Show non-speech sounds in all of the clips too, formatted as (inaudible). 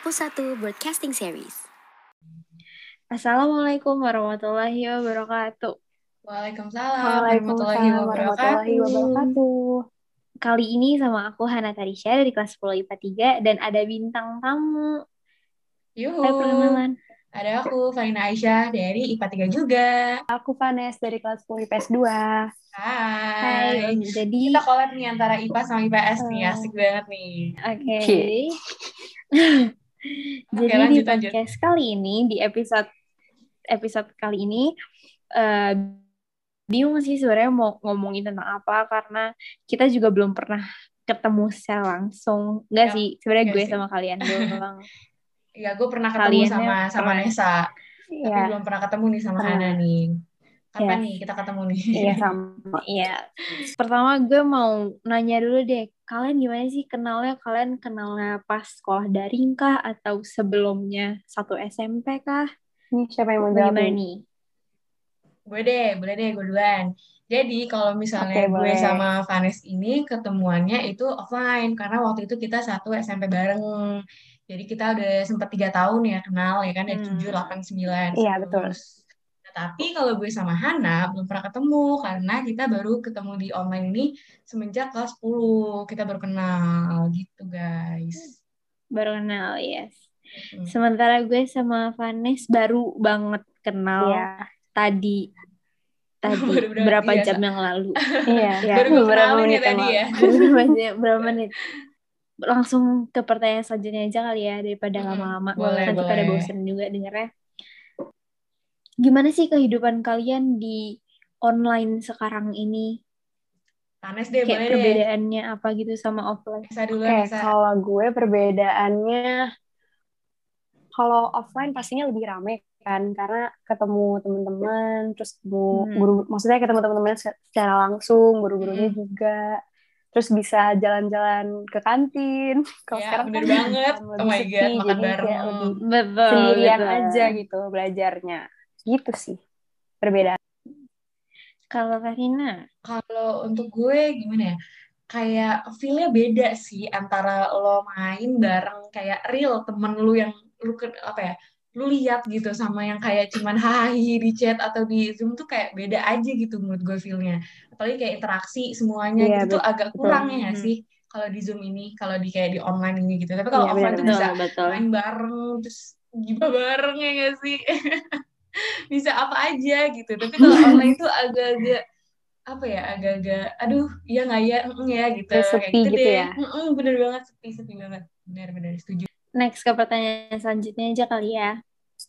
Kapu 1 Broadcasting Series. Assalamualaikum warahmatullahi wabarakatuh. Waalaikumsalam warahmatullahi warahmatullahi wabarakatuh. wabarakatuh. Kali ini sama aku Hana Tarisha dari kelas 10 IPA 3 dan ada bintang tamu. Yuhu. Hai perkenalan. Ada aku, Farina Aisyah, dari IPA 3 juga. Aku Vanes dari kelas 10 IPS 2. Hai. Hai. Jadi Kita collab nih antara IPA sama IPS nih, Hmm. asik banget nih. oke. (laughs) Oke. Jadi lanjut, di lanjut. podcast kali ini di episode episode kali ini eh bingung sih sebenarnya mau ngomongin tentang apa karena kita juga belum pernah ketemu secara langsung. Enggak Ya, sih, sebenarnya gue sih. sama kalian (laughs) doang. Ya, gue pernah ketemu Kaliannya sama sama pernah. Nesa, tapi Iya, belum pernah ketemu nih sama Pernah. Hana nih. Kapan Iya. nih kita ketemu nih? iya sama. Iya. Pertama gue mau nanya dulu deh, kalian gimana sih kenalnya? Kalian kenalnya pas sekolah daring kah atau sebelumnya satu SMP kah? Nih siapa yang mau jawab? Gimana nih? Gue deh, boleh deh, gue duluan. Jadi kalau misalnya Oke, gue boleh. sama Vanes ini ketemuannya itu offline karena waktu itu kita satu SMP bareng. Jadi kita udah sempat tiga tahun ya kenal ya kan dari Hmm. tujuh, delapan, sembilan. Iya, betul. Tapi kalau gue sama Hana belum pernah ketemu karena kita baru ketemu di online ini semenjak kelas 10. Kita baru kenal gitu guys. Baru kenal, yes. Hmm. Sementara gue sama Vanes baru banget kenal Iya, tadi tadi Baru-baru berapa biasa. jam yang lalu. (laughs) iya. Ya, Baru gue beberapa ya (laughs) menit yang tadi ya. berapa menit? Langsung ke pertanyaan selanjutnya aja kali ya daripada lama-lama. Boleh, Nanti pada boleh. bosen juga dengernya. Gimana sih kehidupan kalian di online sekarang ini? Vanes deh, Kayak boleh deh. perbedaannya apa gitu sama offline? Nesa dulu, Oke, Nesa. kalau gue perbedaannya kalau offline pastinya lebih rame kan karena ketemu teman-teman terus ketemu Hmm. guru maksudnya ketemu teman-teman se- secara langsung guru-gurunya Hmm. juga terus bisa jalan-jalan ke kantin (laughs) kalau Ya, sekarang bener kan banget. (laughs) Oh lebih my sepi, God, makan jadi bareng. kayak lebih Betul. sendirian betul. aja gitu belajarnya gitu sih perbedaan Kalau Karina, Kalau untuk gue gimana ya? Kayak feel-nya beda sih antara lo main bareng kayak real temen lu yang lu ke, apa ya? Lu lihat gitu sama yang kayak cuman hahaha di chat atau di Zoom tuh kayak beda aja gitu menurut gue feel-nya. Apalagi kayak interaksi semuanya Iya, gitu tuh agak betul. kurang ya nggak Hmm. sih? Kalau di Zoom ini, kalau di kayak di online ini gitu. Tapi kalau Iya, offline tuh bisa betul. main bareng terus gimana bareng ya nggak sih? (laughs) bisa apa aja gitu. Tapi kalau online tuh agak-agak apa ya agak-agak aduh iya nggak ya mm, ya gitu Kayak kayak sepi gitu gitu deh ya. Mm-mm, bener banget sepi sepi banget bener bener setuju Next ke pertanyaan selanjutnya aja kali ya.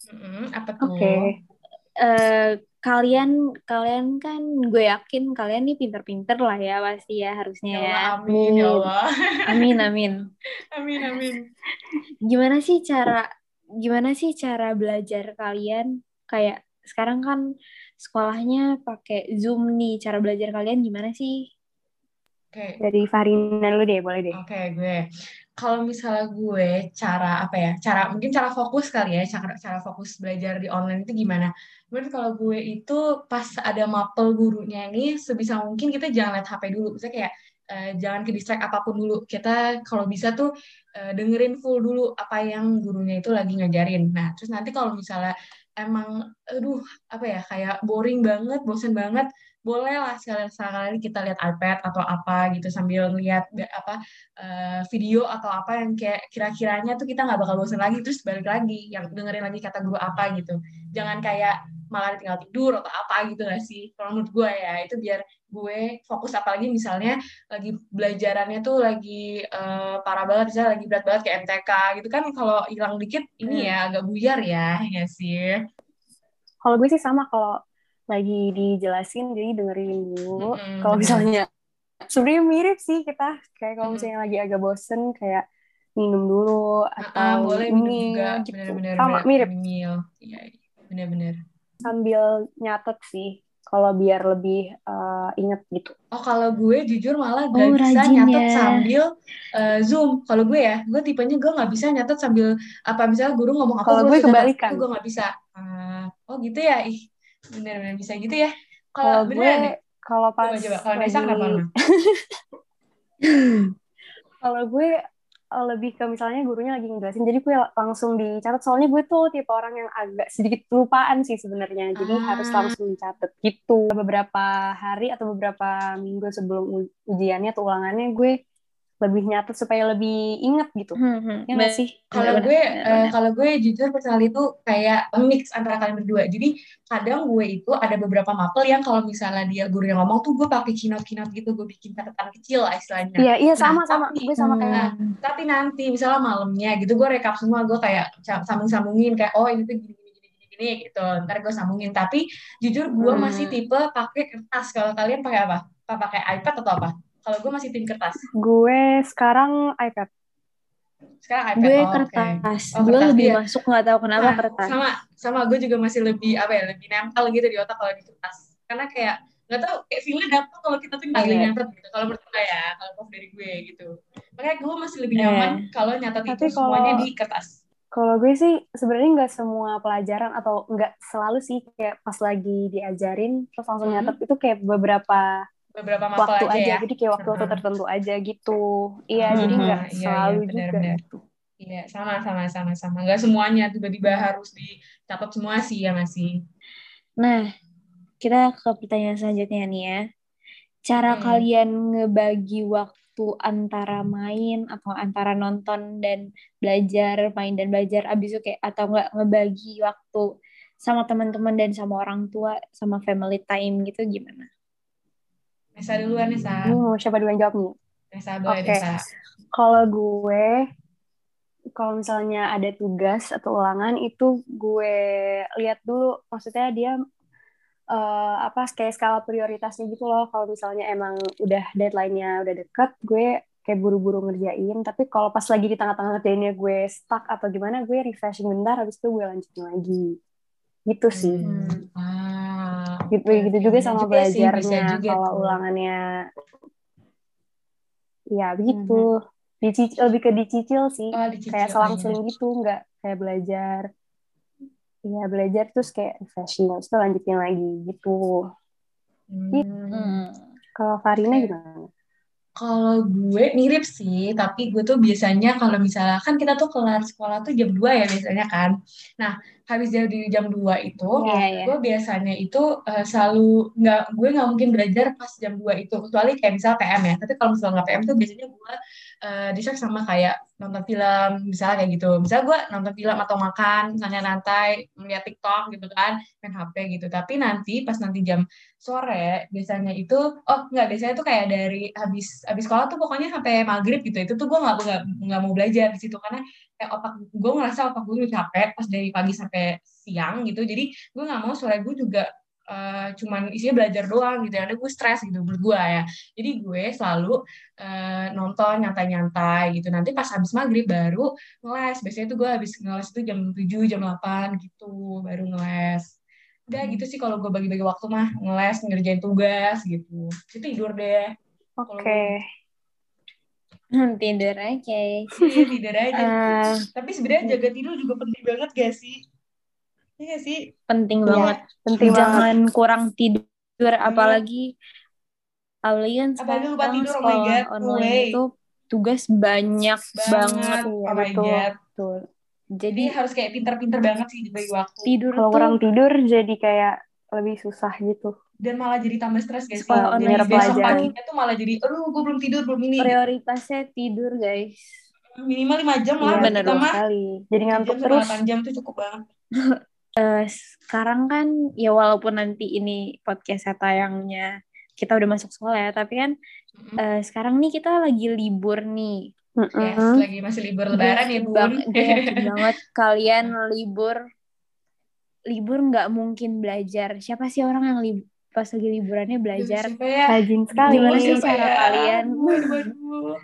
Mm-mm, apa tuh oke eh kalian kalian kan gue yakin kalian nih pinter-pinter lah ya pasti ya harusnya ya ya. Amin ya Allah Amin amin. (laughs) amin amin Gimana sih cara gimana sih cara belajar kalian kayak sekarang kan sekolahnya pakai Zoom nih. Cara belajar kalian gimana sih? oke. Dari Farina dulu deh boleh deh. Oke gue. Kalau misalnya gue cara apa ya cara mungkin cara fokus kali ya cara cara fokus belajar di online itu gimana? Menurut kalau gue itu pas ada mapel gurunya ini sebisa mungkin kita jangan lihat HP dulu. Misalnya kayak eh, jangan ke distract apa pun dulu. Kita kalau bisa tuh eh, dengerin full dulu apa yang gurunya itu lagi ngajarin. Nah terus nanti kalau misalnya emang aduh apa ya kayak boring banget bosen banget boleh lah sekali-sekali kita lihat iPad atau apa gitu sambil lihat apa eh, video atau apa yang kayak kira-kiranya tuh kita nggak bakal bosan lagi terus balik lagi yang dengerin lagi kata guru apa gitu. Jangan kayak malah tinggal tidur atau apa gitu gak sih kalau menurut gue ya itu biar gue fokus apalagi misalnya lagi belajarannya tuh lagi eh, parah banget misalnya lagi berat banget kayak MTK gitu kan kalau hilang dikit ini ya agak buyar ya ya sih Kalau gue sih sama kalau lagi dijelasin jadi dengerin dulu. Mm-mm, kalau misalnya sebenarnya mirip sih kita kayak kalau Mm-mm. misalnya lagi agak bosen kayak minum dulu atau boleh minum ini juga gitu. bener-bener sama mirip Mil. Sambil nyatet sih kalau biar lebih eh, inget gitu. Oh kalau gue jujur malah gak Oh, bisa rajin nyatet ya. sambil eh, zoom. Kalau gue ya, gue tipenya gue nggak bisa nyatet sambil apa misalnya guru ngomong apa Kalau gue kebalikan. Itu gue nggak bisa. Ah, oh gitu ya, ih bener-bener bisa gitu ya. Kalau gue deh. kalau pas Coba coba. Kalau Nesa lagi kenapa (laughs) kalau gue lebih ke misalnya gurunya lagi ngejelasin jadi gue langsung dicatat soalnya gue tuh tipe orang yang agak sedikit kelupaan sih sebenarnya jadi Ah. harus langsung dicatat gitu beberapa hari atau beberapa minggu sebelum ujiannya atau ulangannya gue lebih nyatet supaya lebih inget gitu Hmm, hmm. ya nggak sih Kalau gue, bener. kalau gue jujur personally itu kayak mix antara kalian berdua. Jadi kadang gue itu ada beberapa mapel yang kalau misalnya dia guru yang ngomong tuh gue pakai keynote-keynote gitu, gue bikin catatan kecil lah istilahnya. iya iya Nah, sama sama tapi- gue sama kayak Nah, tapi nanti misalnya malamnya gitu gue rekap semua, gue kayak sambung-sambungin kayak oh ini tuh gini gini gini gini, gini gitu. Ntar gue sambungin. Tapi jujur gue Hmm. masih tipe pakai kertas. Kalau kalian pakai apa? Apa pakai iPad atau apa? Kalau gue masih tim kertas. gue sekarang iPad Sekarang iPad. gue oh, kertas. Oh, gue kertas, lebih iya. masuk nggak tahu kenapa Nah, kertas. sama sama gue juga masih lebih apa ya lebih nempel gitu di otak kalau di kertas karena kayak nggak tahu kayak feelnya dapet kalau kita tuh nggak Iya. nyatet gitu kalau menurut gue ya kalau dari gue gitu makanya gue masih lebih Iya. nyaman kalau nyatet Tapi itu kalau- semuanya di kertas Kalau gue sih sebenarnya nggak semua pelajaran atau nggak selalu sih kayak pas lagi diajarin terus langsung Hmm. nyatet itu kayak beberapa beberapa waktu aja, aja, ya jadi kayak waktu-waktu Hmm. tertentu aja gitu. Iya, Hmm, jadi nggak iya, iya, selalu benar, juga. benar. gitu. iya sama sama sama sama nggak semuanya tiba-tiba harus dicatat semua sih ya masih Nah, kita ke pertanyaan selanjutnya nih ya. Cara Hmm. kalian ngebagi waktu antara main atau antara nonton dan belajar, main dan belajar, abis itu kayak atau nggak ngebagi waktu sama teman-teman dan sama orang tua, sama family time gitu gimana? Nesa duluan Nesa mau siapa duluan jawab nih? Nesa boleh Oke. Nesa Kalau gue, kalau misalnya ada tugas atau ulangan itu gue lihat dulu, maksudnya dia eh, apa kayak skala prioritasnya gitu loh. Kalau misalnya emang udah deadline-nya udah deket, gue kayak buru-buru ngerjain. Tapi kalau pas lagi di tengah-tengah ngerjainnya gue stuck atau gimana, gue refreshing bentar, habis itu gue lanjutin lagi. Gitu sih. Hmm. Ah, Gitu oke, gitu oke. juga Benar sama juga sih, belajarnya. juga Kalau tuh. ulangannya, ya begitu. Dicicil, lebih ke dicicil sih. Oh, dicicil kayak selang-seling gitu, nggak kayak belajar. Iya, belajar terus kayak refreshing, terus lanjutin lagi gitu. Hmm. Kalau Farina gimana? Kalau gue mirip sih, tapi gue tuh biasanya kalau misalnya kan kita tuh kelar sekolah tuh jam 2 ya biasanya kan. Nah, habis dari jam 2 itu, Iya, iya. gue biasanya itu eh, selalu nggak gue nggak mungkin belajar pas jam 2 itu kecuali kayak misal PM ya. Tapi kalau misalnya nggak PM tuh biasanya gue eh distract sama kayak nonton film, misalnya kayak gitu. Misalnya gue nonton film atau makan, misalnya nantai, melihat TikTok gitu kan, main HP gitu. Tapi nanti pas nanti jam sore biasanya itu oh nggak biasanya tuh kayak dari habis habis sekolah tuh pokoknya sampai maghrib gitu itu tuh gue nggak nggak mau belajar di situ karena kayak otak gue ngerasa otak gue udah capek pas dari pagi sampai siang gitu jadi gue nggak mau sore gue juga eh, cuman isinya belajar doang gitu ada gue stres gitu menurut gue ya. Jadi gue selalu eh, nonton nyantai-nyantai gitu. Nanti pas habis maghrib baru ngeles. Biasanya tuh gue habis ngeles itu jam 7 jam 8 gitu baru ngeles. Udah gitu sih kalau gue bagi-bagi waktu mah ngeles ngerjain tugas gitu. Itu tidur deh. Oke. Hmm, tidur aja. Iya, tidur aja. (laughs) Eh, tapi sebenarnya jaga tidur juga penting banget gak sih Iya sih penting Iya, banget. Penting banget. Jangan kurang tidur, apalagi apalagi kan Apalagi lupa sekarang tidur, oh my God, online way. itu tugas banyak banget. banget Iya, oh my betul. god Betul. jadi Jadi harus kayak pinter-pinter banget sih dibagi waktu tidur Kalau tuh kurang tidur jadi kayak lebih susah gitu. dan malah jadi tambah stres sih Sekolah jadi besok pelajaran. paginya tuh malah jadi aduh gue belum tidur belum ini prioritasnya tidur guys. minimal 5 jam lah Iya, bener sekali. Jadi ngantuk 7 terus. 8 jam tuh cukup banget (laughs) Eh, sekarang kan ya walaupun nanti ini podcastnya tayangnya kita udah masuk sekolah ya, tapi kan Mm-mm. eh, sekarang nih kita lagi libur nih. yes Mm-mm. lagi masih libur lebaran ya bang- (laughs) banget kalian libur libur nggak mungkin belajar. Siapa sih orang yang lib- pas lagi liburannya belajar? ya Rajin sekali. Gimana sih cara ya? kalian? Waduh, waduh.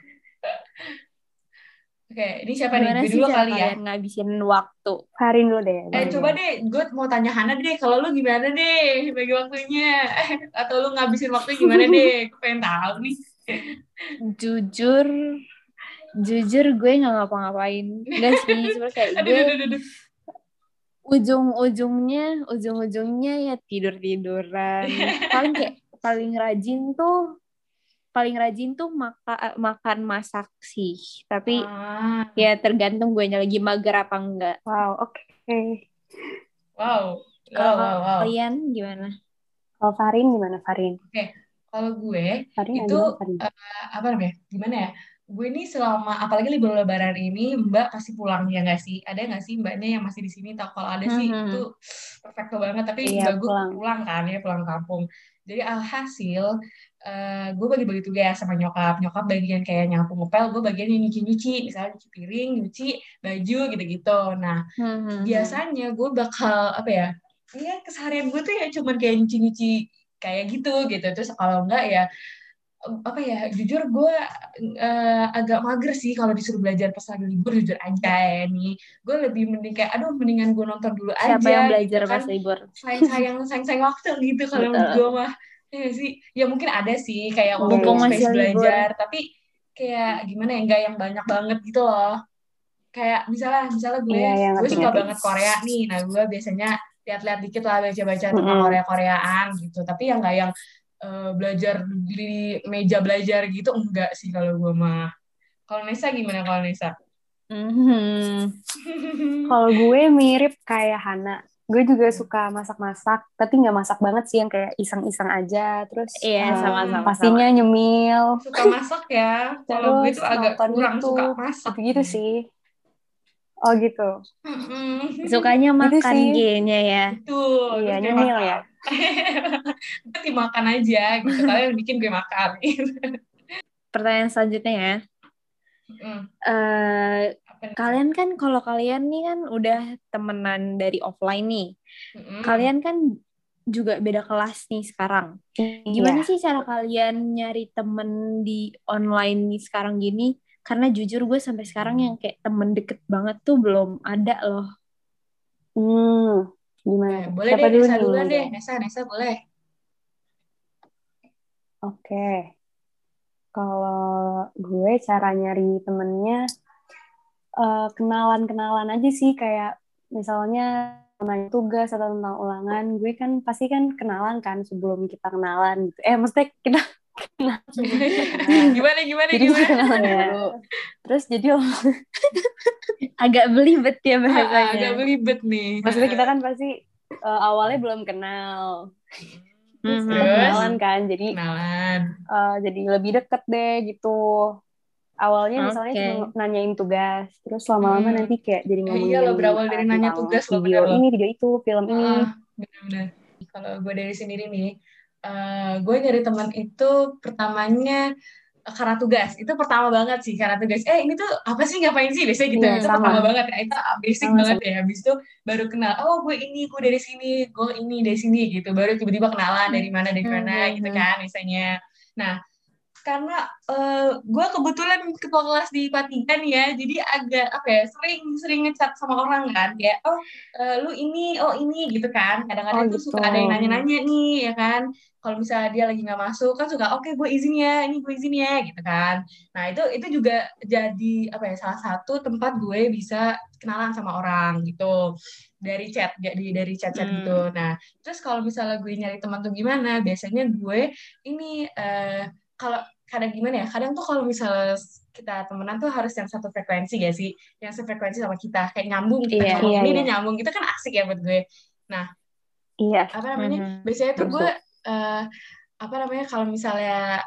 Oke, ini siapa Gimana nih? Gue dulu kali ya. ngabisin waktu? Harin dulu deh. Eh, coba deh. gue mau tanya Hana deh, kalau lu gimana deh bagi waktunya? (laughs) Atau lu ngabisin waktu gimana deh? (laughs) Gue pengen tahu nih. Jujur, jujur gue nggak ngapa-ngapain. Enggak sih, (laughs) sebenarnya kayak gue aduh, aduh, aduh. ujung-ujungnya ujung-ujungnya ya tidur tiduran paling kayak paling rajin tuh paling rajin tuh maka, makan masak sih. Tapi Ah, ya tergantung gue lagi mager apa enggak. Wow, oke. wow. Wow, Kalau wow, wow. kalian gimana? Kalau Farin gimana Farin? Kalau gue, Farin Itu, Farin? apa namanya? Gimana ya? Gue ini selama, apalagi libur lebaran ini, Mbak pasti pulang ya nggak sih? Ada nggak sih mbaknya yang masih di sini? Tak kalau ada sih Mhm. itu perfecto banget. Tapi Iya, mbak gue pulang. pulang kan ya, pulang kampung. Jadi alhasil, eh, gue bagi-bagi tugas sama nyokap. Nyokap bagian kayak nyapu ngepel, gue bagian yang nyuci-nyuci. Misalnya nyuci piring, nyuci baju gitu-gitu. Nah, Hmm, biasanya gue bakal apa ya ya keseharian gue tuh ya cuman kayak nyuci-nyuci kayak gitu gitu terus kalau enggak ya apa ya jujur gue eh, agak mager sih kalau disuruh belajar pas lagi libur jujur aja ya nih gue lebih mending kayak aduh mendingan gue nonton dulu aja Siapa yang belajar gitu kan pas libur? sayang sayang sayang sayang waktu gitu kalau gue mah ya nggak sih ya mungkin ada sih kayak waktu Mumpung space masih libur. belajar tapi kayak gimana ya enggak yang banyak banget gitu loh kayak misalnya misalnya gue Iya, iya, gue ngerti, suka banget Korea nih nah gue biasanya lihat-lihat dikit lah baca-baca tentang Mm-mm. Korea Koreaan gitu tapi yang enggak yang eh, belajar di meja belajar gitu enggak sih kalau gue mah kalau Nesa gimana kalau Nesa Mhm. Kalau gue mirip kayak Hana. Gue juga suka masak-masak, tapi nggak masak banget sih yang kayak iseng-iseng aja. Terus Iya, eh, sama-sama, pastinya nyemil, suka masak ya kalau gue terus tuh agak kurang YouTube, suka masak gitu sih. Oh gitu. Sukanya makan sih. kayaknya ya. Betul. Iya, nyemil (laughs) makan. ya. gue dimakan aja gitu. (laughs) Kalian bikin gue makan. Pertanyaan selanjutnya ya. Mm. Eh, nih? Kalian kan kalau kalian nih kan udah temenan dari offline nih. Mm-mm. Kalian kan juga beda kelas nih sekarang. Gimana Iya. sih cara kalian nyari temen di online nih sekarang gini? Karena jujur gue sampai sekarang yang kayak temen deket banget tuh belum ada loh. Hmm, gimana? Eh, boleh Siapa deh, Nesa nih? duluan deh. Nesa, Nesa boleh. Oke. Kalau gue cara nyari temennya eh, kenalan-kenalan aja sih kayak misalnya tentang tugas atau tentang ulangan, gue kan pasti kan kenalan kan sebelum kita kenalan gitu. Eh, maksudnya kita kenalan (laughs) gimana, gimana, Jadi gimana? kenalan dulu. Terus jadi (laughs) Agak belibet ya Ah, agak bahasanya. belibet nih. maksudnya kita kan pasti eh, awalnya belum kenal. Terus kita Mhm. kenalan kan, jadi kenalan. eh, jadi lebih deket deh gitu. Awalnya misalnya cuma nanyain tugas, terus lama-lama Hmm. nanti kayak jadi Eh, ngomongin iya loh, berawal dari nanya tugas loh, video bener ini, video itu, film ini. Ah, benar-benar. Kalau gue dari sendiri nih, eh, gue nyari teman itu pertamanya eh, karena tugas. Itu pertama banget sih karena tugas. Eh ini tuh apa sih ngapain sih? Biasanya gitu. Iya, itu sama. pertama banget ya. Itu basic Sama, banget ya. Habis itu baru kenal. Oh gue ini, gue dari sini, gue ini dari sini gitu. Baru tiba-tiba kenalan dari mana dari mana Hmm, gitu hmm, kan biasanya. Nah karena eh, gue kebetulan ketua kelas di Patikan ya, jadi agak apa ya sering sering ngechat sama orang kan, kayak oh eh, lu ini, oh ini gitu kan. Kadang-kadang Oh, tuh gitu. suka ada yang nanya-nanya nih ya kan. Kalau misalnya dia lagi nggak masuk kan suka oke gue izin ya, ini gue izin ya gitu kan. Nah itu itu juga jadi apa ya salah satu tempat gue bisa kenalan sama orang gitu dari chat jadi dari chat-chat Hmm. gitu. Nah terus kalau misalnya gue nyari teman tuh gimana? Biasanya gue ini eh, kalau kadang gimana ya? Kadang tuh kalau misalnya kita temenan tuh harus yang satu frekuensi gak sih? Yang sefrekuensi sama kita, kayak nyambung kita ngomong Iya, ini dia nyambung, itu kan asik ya buat gue. Iya. Apa namanya? Mhm. Biasanya tuh gue eh, apa namanya? Kalau misalnya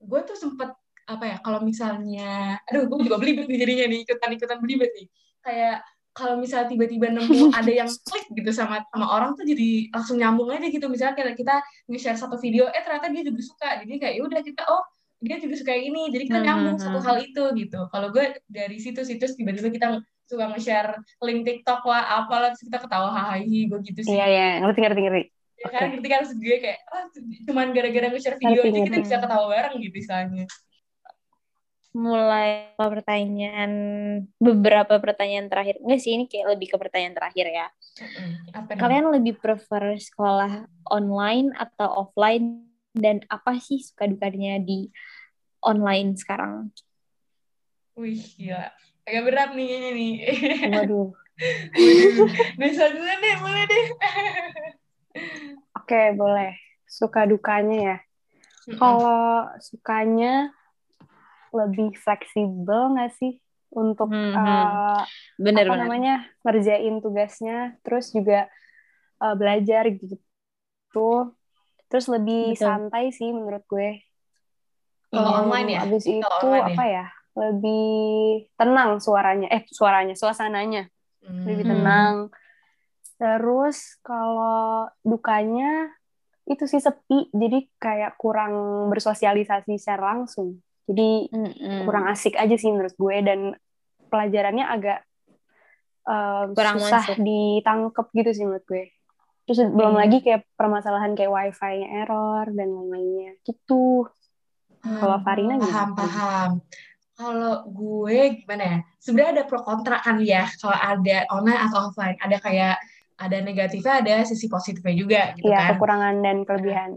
gue tuh sempet apa ya? Kalau misalnya, aduh gue juga belibet nih jadinya nih ikutan-ikutan belibet nih. Kayak kalau misalnya tiba-tiba nemu (laughs) ada yang klik gitu sama sama orang tuh jadi langsung nyambung aja gitu misalnya kayak kita nge-share satu video eh ternyata dia juga suka jadi kayak ya udah kita oh dia juga suka yang ini jadi kita Hmm, nyambung hmm, satu hmm. hal itu gitu kalau gue dari situs-situs tiba-tiba kita suka nge-share link TikTok lah apalah terus kita ketawa hahaha gue gitu sih Iya, iya. Ngerti, ngerti, ngerti. ya kan Oke. ngerti kan gue kayak ah, cuman gara-gara nge-share video Ngerti, aja kita ngerti. bisa ketawa bareng gitu istilahnya Mulai pertanyaan beberapa pertanyaan terakhir. Enggak sih ini kayak lebih ke pertanyaan terakhir ya. Nih? Kalian lebih prefer sekolah online atau offline dan apa sih suka dukanya di online sekarang? wih gila agak berat nih kayaknya nih Waduh. (laughs) Nesa dulu deh boleh deh Oke, boleh. Suka dukanya ya. Kalau sukanya lebih fleksibel nggak sih untuk Mhm. eh, Bener apa bener. namanya ngerjain tugasnya, terus juga eh, belajar gitu. Terus lebih Betul. santai sih menurut gue. Kalau Hmm, online ya? Abis itu online ya? apa ya? Lebih tenang suaranya, eh suaranya, suasananya lebih Hmm. tenang. Terus kalau dukanya itu sih sepi, jadi kayak kurang bersosialisasi secara langsung. Jadi Mm-mm. kurang asik aja sih menurut gue dan pelajarannya agak eh, Kurang susah masuk. ditangkep gitu sih menurut gue. Terus belum Iya. lagi kayak permasalahan kayak wifi-nya error dan lain-lainnya gitu. Kalau Farina gimana? Paham, paham. Kalau gue gimana ya? Sebenarnya ada pro kontra kan ya. Kalau ada online atau offline, ada kayak ada negatifnya, ada sisi positifnya juga gitu Iya, kan. kekurangan dan kelebihan.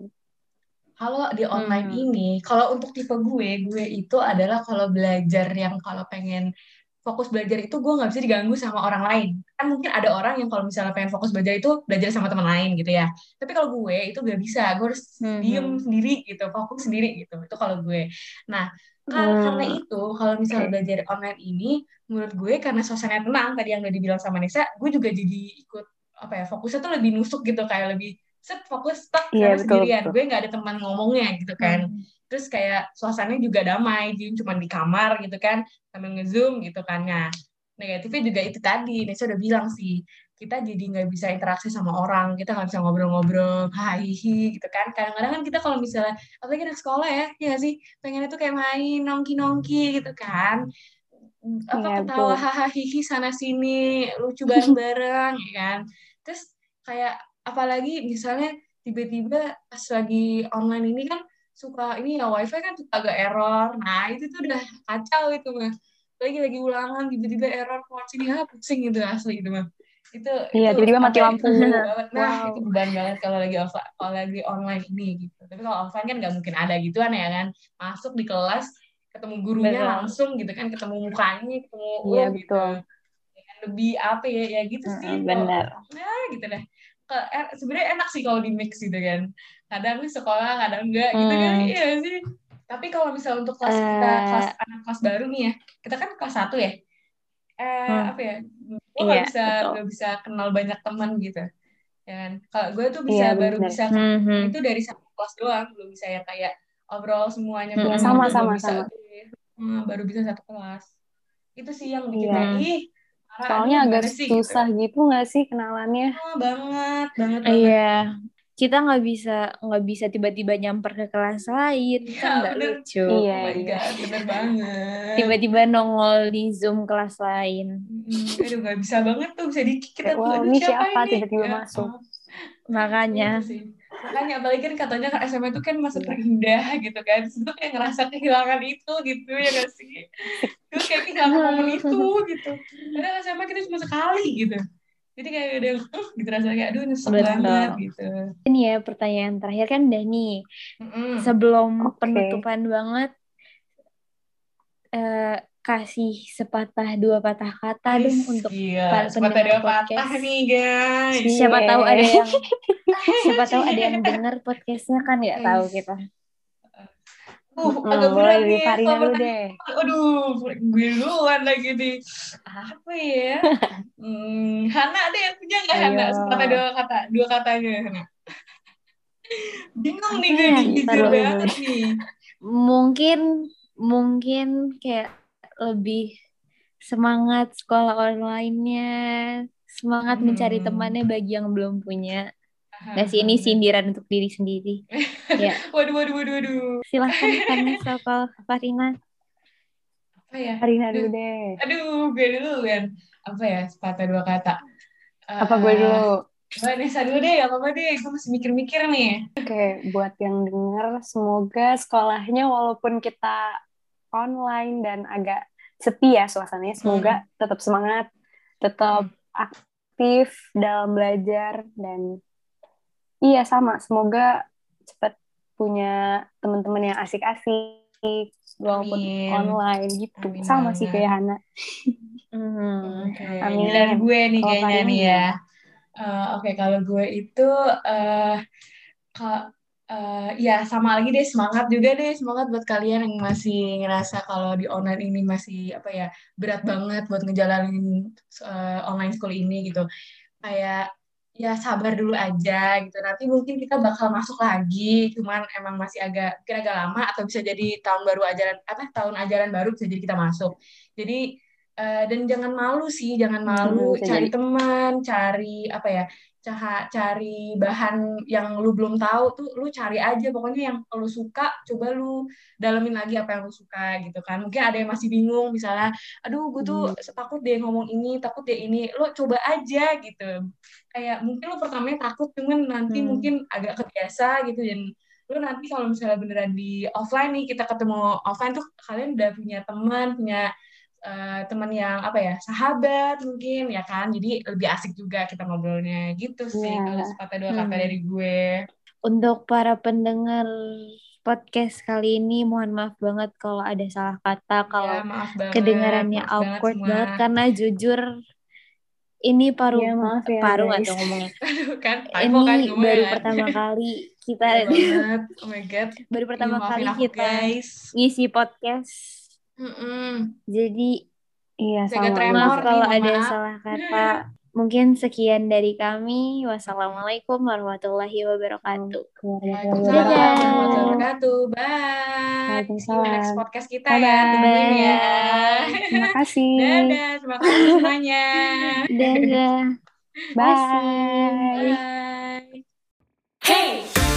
Kalau di online Hmm. ini, kalau untuk tipe gue, gue itu adalah kalau belajar yang kalau pengen fokus belajar itu gue nggak bisa diganggu sama orang lain. Kan mungkin ada orang yang kalau misalnya pengen fokus belajar itu belajar sama teman lain gitu ya. Tapi kalau gue itu gak bisa, gue harus Mhm. diem sendiri gitu, fokus sendiri gitu. Itu kalau gue. Nah, ka- Hmm. karena itu kalau misalnya Oke. belajar online ini, menurut gue karena suasananya tenang tadi yang udah dibilang sama Nisa, gue juga jadi ikut apa ya fokusnya tuh lebih nusuk gitu kayak lebih set fokus tak Iya, karena betul, sendirian. betul. gue nggak ada teman ngomongnya gitu kan. Hmm. terus kayak suasananya juga damai jadi cuma di kamar gitu kan sambil ngezoom gitu kan. Nah negatifnya juga itu tadi Nesa udah bilang sih kita jadi nggak bisa interaksi sama orang kita nggak bisa ngobrol-ngobrol hahihi gitu kan. Kadang-kadang kan kita kalau misalnya apalagi anak sekolah ya ya sih? Pengennya tuh kayak main nongki-nongki gitu kan. Apa Iya, ketawa hahaha sana sini lucu bareng-bareng ya kan. Terus kayak apalagi misalnya tiba-tiba pas lagi online ini kan suka ini ya wifi kan suka agak error nah itu tuh udah kacau itu mah lagi lagi ulangan tiba-tiba error keluar sini ah pusing gitu asli itu mah itu Iya, tiba-tiba mati lampu. banget. (laughs) nah Wow. itu beban banget kalau lagi offline kalau lagi online ini gitu tapi kalau offline kan nggak mungkin ada gituan ya kan masuk di kelas ketemu gurunya Betul. langsung gitu kan ketemu mukanya ketemu Iya, lo gitu betul. Lebih apa ya ya gitu sih benar. nah gitu deh Ke- eh, sebenarnya enak sih kalau di mix gitu kan kadang nih sekolah kadang enggak gitu kan Hmm. iya sih tapi kalau misalnya untuk kelas kita Eh. kelas anak kelas baru nih ya kita kan kelas satu ya eh Hmm. apa ya gue Iya, nggak bisa betul. nggak bisa kenal banyak teman gitu ya kan kalau gue tuh bisa Iya, baru bisa kenal Mhm. itu dari satu kelas doang belum bisa yang kayak obrol semuanya Hmm. Sama, sama, bisa sama. Hmm, baru bisa satu kelas itu sih yang bikin Iya. kayak ih Soalnya agak sih, gitu. susah gitu nggak sih kenalannya? Ah, banget banget banget Iya. Kita nggak bisa nggak bisa tiba-tiba nyamper ke kelas lain Iya, kan nggak lucu. Iya, oh my iya. god bener banget Tiba-tiba nongol di zoom kelas lain. Mm, aduh nggak bisa banget tuh bisa di kita Kayak, tuh ini siapa, siapa? ini Tiba-tiba Ya, masuk. oh, Makanya. itu sih makanya apalagi kan katanya kan SMA itu kan masa terindah gitu kan Terus gue kayak ngerasa kehilangan itu gitu ya gak sih gue kayak kehilangan momen itu gitu karena SMA kita cuma sekali gitu jadi kayak udah uh, gitu rasanya kayak aduh nyesek Betul. banget gitu Ini ya pertanyaan terakhir kan Dani. Mm-mm. Sebelum Oke. penutupan banget eh, kasih sepatah dua patah kata dong untuk gila. para Sepatah dua patah podcast. nih guys siapa Cie. tahu ada yang (laughs) siapa tahu ada yang denger podcastnya kan nggak tahu kita. Uh, Hmm, agak berat nih Farina dulu deh. Aduh, gue duluan lagi nih. Apa ya? (laughs) Hmm, Hana deh, punya nggak Hana? Sepatah dua kata, dua katanya Hana. Bingung nih Apa gue ya? nih, Ntar jujur banget nih. Mungkin mungkin kayak lebih semangat sekolah online-nya, semangat mencari Hmm. temannya bagi yang belum punya. Nah, sih ini sindiran untuk diri sendiri. (laughs) Ya, Waduh, waduh, waduh, waduh. silahkan Vanessa (laughs) atau Farina. Apa ya? Farina dulu deh. Aduh, gue dulu kan. Apa ya, sepatah dua kata. Apa gue Eh, dulu? Vanessa dulu deh, apa-apa deh. Gue masih mikir-mikir nih. Oke, buat yang denger, semoga sekolahnya walaupun kita online dan agak sepi ya suasananya, semoga tetap semangat, tetap aktif dalam belajar dan iya sama, semoga cepat punya teman-teman yang asik-asik walaupun Amin. online gitu. Amin sama sih kayak Hana. Hmm. (laughs) Oke, Amin. giliran gue nih kayaknya nih ya. Eh, Oke, kalau gue itu ka- Uh, ya sama lagi deh semangat juga deh semangat buat kalian yang masih ngerasa kalau di online ini masih apa ya berat banget buat ngejalanin uh, online school ini gitu. Kayak ya sabar dulu aja gitu. Nanti mungkin kita bakal masuk lagi cuman emang masih agak kira agak lama atau bisa jadi tahun baru ajaran apa tahun ajaran baru bisa jadi kita masuk. Jadi uh, dan jangan malu sih jangan malu hmm, cari jadi. teman cari apa ya cari bahan yang lu belum tahu tuh lu cari aja. Pokoknya yang lu suka coba lu dalemin lagi apa yang lu suka gitu kan. Mungkin ada yang masih bingung misalnya aduh gue tuh hmm. takut deh ngomong ini takut deh ini. Lu coba aja gitu. Kayak mungkin lu pertamanya takut cuman nanti hmm. mungkin agak kebiasa gitu. Dan lu nanti kalau misalnya beneran di offline nih kita ketemu offline tuh kalian udah punya teman punya uh, teman yang apa ya sahabat mungkin ya kan? Jadi lebih asik juga kita ngobrolnya. Gitu sih yeah. kalau sepatah dua kata hmm. dari gue. Untuk para pendengar podcast kali ini mohon maaf banget kalau ada salah kata iya, kalau ya, kedengarannya maaf awkward banget, banget. Karena jujur ini paru ya, maaf ya, paru atau ngomongnya? (laughs) Kan, ini kan baru kan. pertama (laughs) kali kita oh my god. baru pertama ya, kali kita guys. ngisi podcast Mm-mm. Jadi iya sama. Maaf kalau ada maaf. salah kata. Mungkin sekian dari kami. Wassalamualaikum warahmatullahi wabarakatuh. Waalaikumsalam warahmatullahi wabarakatuh. Bye. You next podcast kita Bye. ya. Tungguin ya. Terima (laughs) kasih. Dadah. Terima kasih semuanya. Dadah. (laughs) Bye. Bye. Hey.